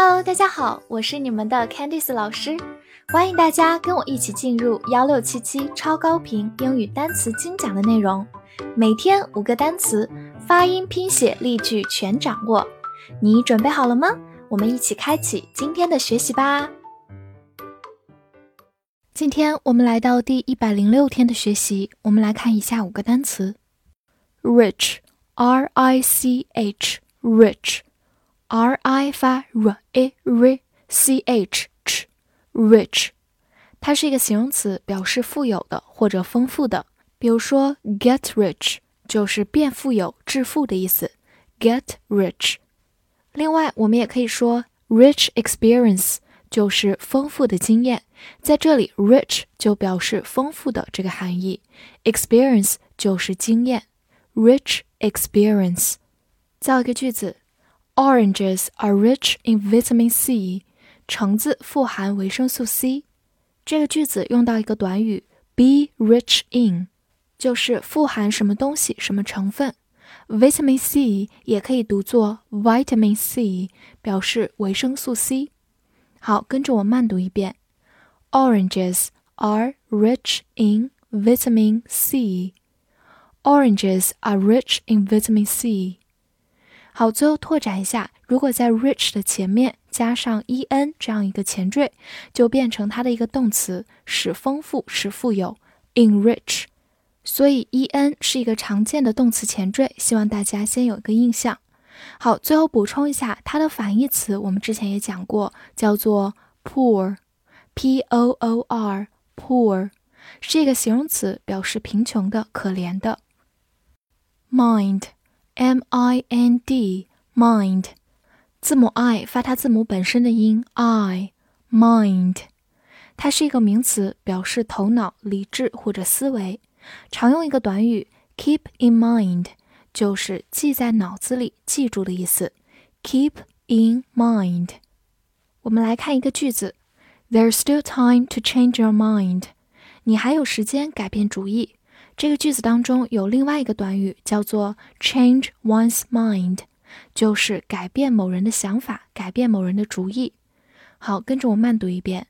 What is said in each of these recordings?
Hello，大家好，我是你们的 Candice 老师，欢迎大家跟我一起进入幺六七七超高频英语单词精讲的内容，每天五个单词，发音、拼写、例句全掌握，你准备好了吗？我们一起开启今天的学习吧。今天我们来到第一百零六天的学习，我们来看以下五个单词：rich，r i c h，rich。R i 发 r i r c h ch，rich，它是一个形容词，表示富有的或者丰富的。比如说，get rich 就是变富有、致富的意思。get rich。另外，我们也可以说 rich experience 就是丰富的经验。在这里，rich 就表示丰富的这个含义，experience 就是经验。rich experience。造一个句子。Oranges are rich in vitamin C。橙子富含维生素 C。这个句子用到一个短语 be rich in，就是富含什么东西、什么成分。Vitamin C 也可以读作 vitamin C，表示维生素 C。好，跟着我慢读一遍：Oranges are rich in vitamin C。Oranges are rich in vitamin C。 好，最后拓展一下，如果在 rich 的前面加上 e n 这样一个前缀，就变成它的一个动词，使丰富，使富有，enrich。所以 e n 是一个常见的动词前缀，希望大家先有一个印象。好，最后补充一下，它的反义词我们之前也讲过，叫做 poor，p o o r，poor 是一个形容词，表示贫穷的、可怜的。mind。M I N D mind，字母 I 发它字母本身的音 I mind，它是一个名词，表示头脑、理智或者思维。常用一个短语 keep in mind，就是记在脑子里、记住的意思。Keep in mind。我们来看一个句子：There's still time to change your mind。你还有时间改变主意。这个句子当中有另外一个短语叫做 change one's mind，就是改变某人的想法，改变某人的主意。好，跟着我慢读一遍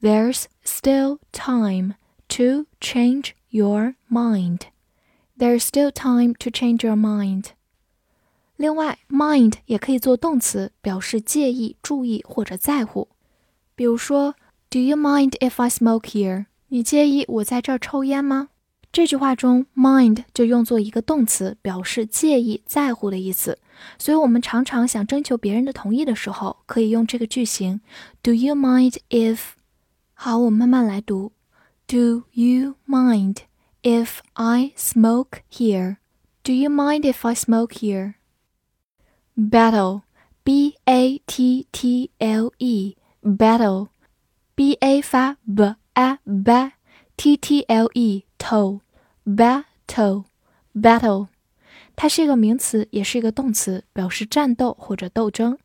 ：There's still time to change your mind. There's still time to change your mind. 另外，mind 也可以做动词，表示介意、注意或者在乎。比如说，Do you mind if I smoke here？你介意我在这儿抽烟吗？这句话中，mind 就用作一个动词，表示介意、在乎的意思。所以，我们常常想征求别人的同意的时候，可以用这个句型：Do you mind if？好，我们慢慢来读：Do you mind if I smoke here？Do you mind if I smoke here？Battle，b a t t l e，battle，b a 发 b a b，t t l e。 Toe battle battle，它是一个名词，也是一个动词，表示战斗或者斗争。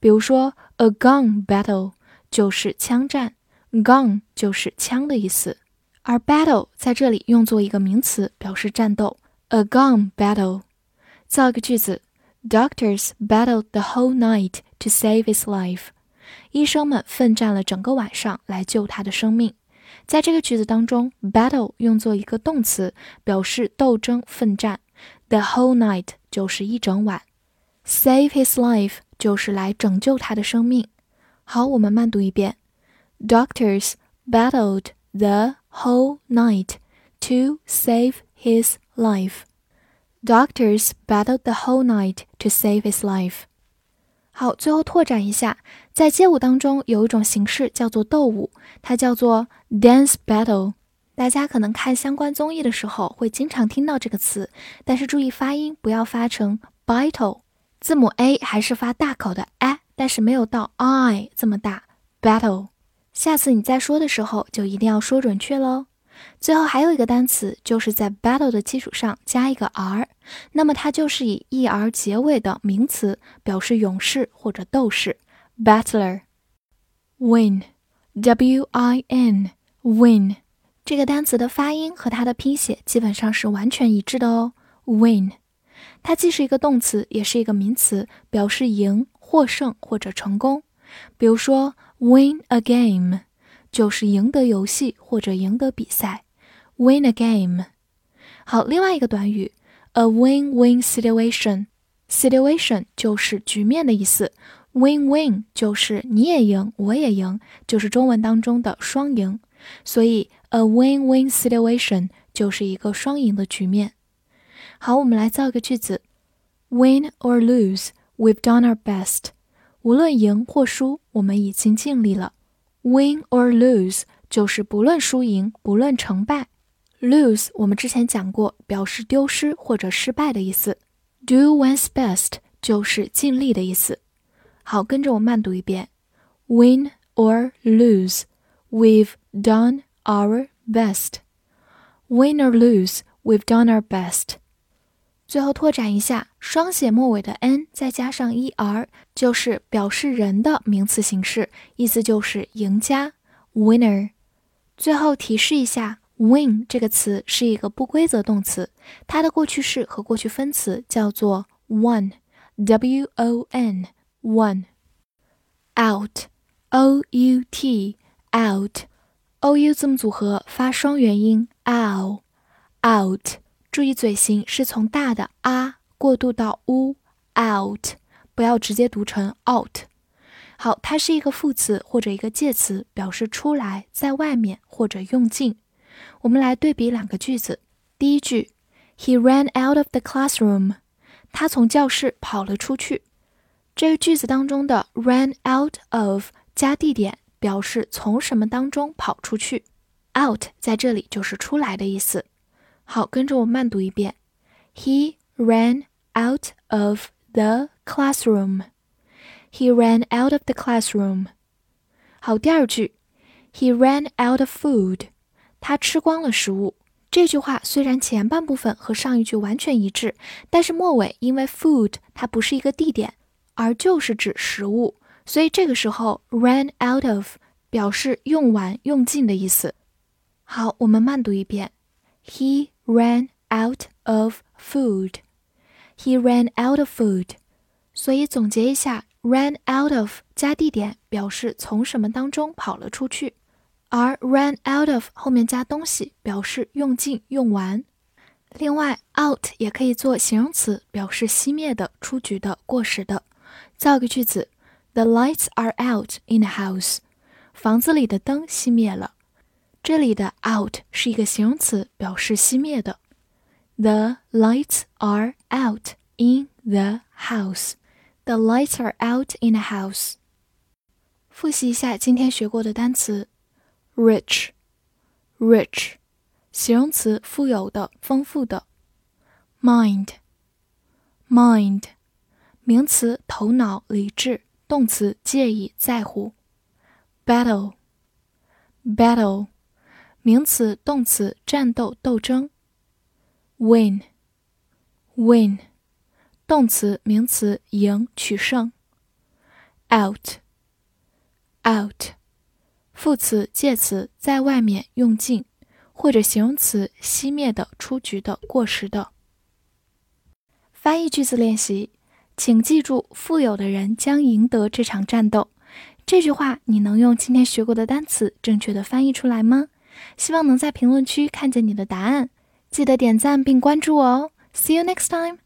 比如说，a gun battle 就是枪战，gun 就是枪的意思，而 battle 在这里用作一个名词，表示战斗。a gun battle。造一个句子：Doctors battled the whole night to save his life。医生们奋战了整个晚上来救他的生命。在这个句子当中，battle 用作一个动词，表示斗争、奋战。The whole night 就是一整晚，save his life 就是来拯救他的生命。好，我们慢读一遍：Doctors battled the whole night to save his life. Doctors battled the whole night to save his life. 好，最后拓展一下，在街舞当中有一种形式叫做斗舞，它叫做 dance battle。大家可能看相关综艺的时候会经常听到这个词，但是注意发音，不要发成 battle。字母 a 还是发大口的 a，但是没有到 i 这么大。battle，下次你再说的时候就一定要说准确喽。最后还有一个单词，就是在 battle 的基础上加一个 r，那么它就是以 e r 结尾的名词，表示勇士或者斗士。battler。win，w i n，win 这个单词的发音和它的拼写基本上是完全一致的哦。win，它既是一个动词，也是一个名词，表示赢、获胜或者成功。比如说，win a game 就是赢得游戏或者赢得比赛。win a game。好，另外一个短语，a win-win situation，situation 就是局面的意思，win-win 就是你也赢，我也赢，就是中文当中的双赢。所以，a win-win situation 就是一个双赢的局面。好，我们来造一个句子：Win or lose, we've done our best。无论赢或输，我们已经尽力了。Win or lose 就是不论输赢，不论成败。Lose 我们之前讲过，表示丢失或者失败的意思。Do one's best 就是尽力的意思。好，跟着我慢读一遍：Win or lose, we've done our best. Win or lose, we've done our best. 最后拓展一下，双写末尾的 n 再加上 er，就是表示人的名词形式，意思就是赢家，winner。最后提示一下。Win 这个词是一个不规则动词，它的过去式和过去分词叫做 won，w o n，won。out，o u t，out，o u 字母组合发双元音 ow，out。注意嘴型是从大的啊过渡到 u，out，不要直接读成 out。好，它是一个副词或者一个介词，表示出来，在外面或者用尽。我们来对比两个句子。第一句，He ran out of the classroom。他从教室跑了出去。这个句子当中的 ran out of 加地点，表示从什么当中跑出去。out 在这里就是出来的意思。好，跟着我慢读一遍。He ran out of the classroom. He ran out of the classroom. 好，第二句，He ran out of food. 他吃光了食物。这句话虽然前半部分和上一句完全一致，但是末尾因为 food 它不是一个地点，而就是指食物，所以这个时候 ran out of 表示用完、用尽的意思。好，我们慢读一遍：He ran out of food. He ran out of food. 所以总结一下，ran out of 加地点表示从什么当中跑了出去。而 ran out of 后面加东西，表示用尽、用完。另外，out 也可以做形容词，表示熄灭的、出局的、过时的。造个句子：The lights are out in the house。房子里的灯熄灭了。这里的 out 是一个形容词，表示熄灭的。The lights are out in the house。The lights are out in the house。复习一下今天学过的单词。rich, rich，形容词，富有的，丰富的。mind, mind，名词，头脑，理智；动词，介意，在乎。battle, battle， 名词，动词，战斗，斗争。win, win，动词，名词，赢，取胜。out, out。副词、介词在外面用尽，或者形容词熄灭的、出局的、过时的。翻译句子练习，请记住：富有的人将赢得这场战斗。这句话你能用今天学过的单词正确的翻译出来吗？希望能在评论区看见你的答案。记得点赞并关注我哦。See you next time.